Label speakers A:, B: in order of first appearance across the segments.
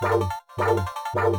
A: Wow.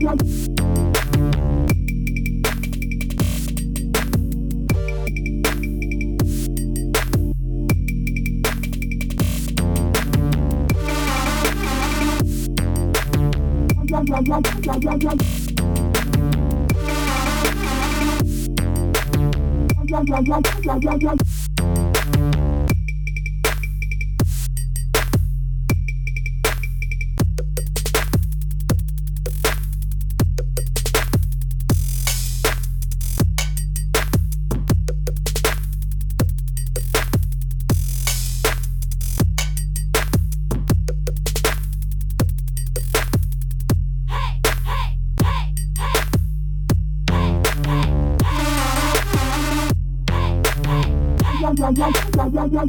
A: Blah, blah, blah. Down, down, down.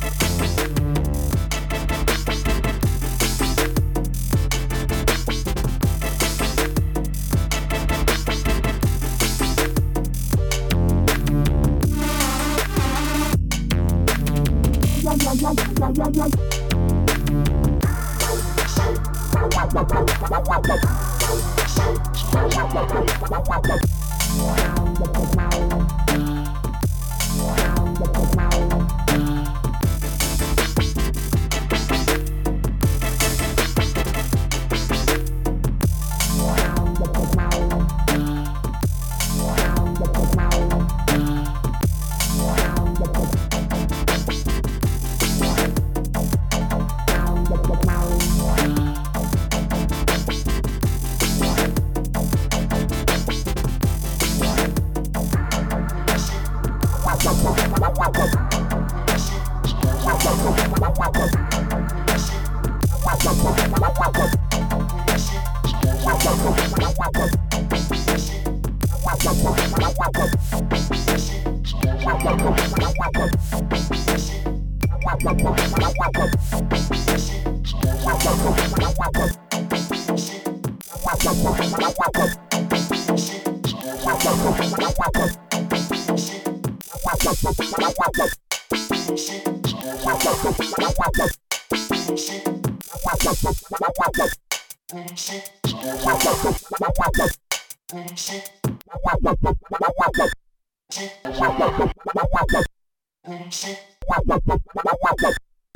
A: wow, wow, wow. Bye.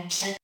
A: Shit.